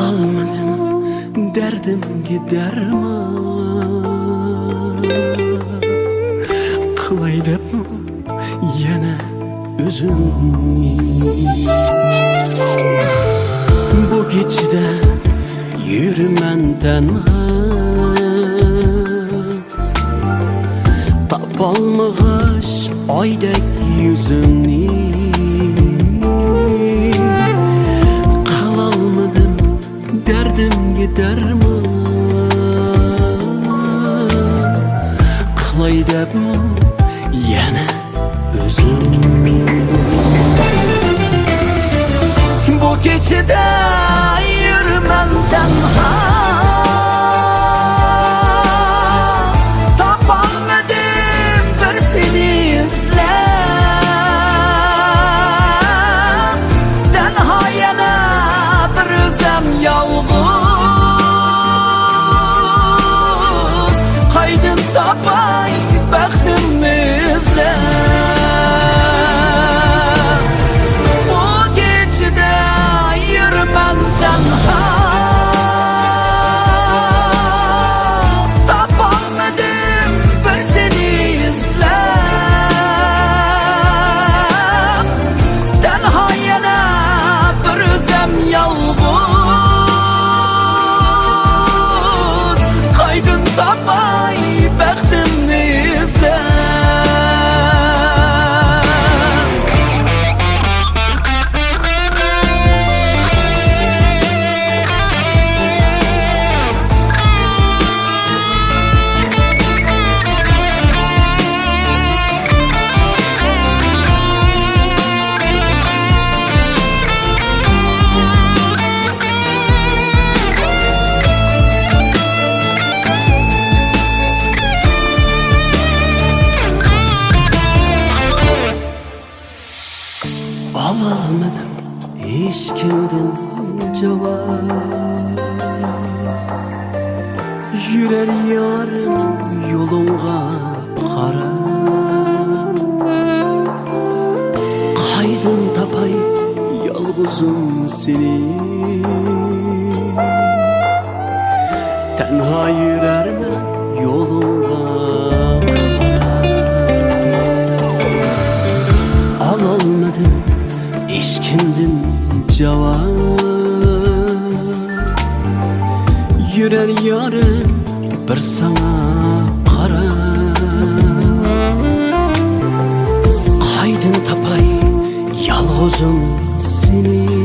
Alamadım derdimge derman Qılay debmi yana o'zimni Bu kechida yuraman tanha Topolmag'ich oydek yuzingni sikapmu Ololmadim hech kimdan javob Yurar yorim yo'lingga qarab Qaydim topay yolg'izim seni. Tanho yurarman yo'lingga javob Yurar yorim bir sana qarab Qaydin topay yolg'izim seni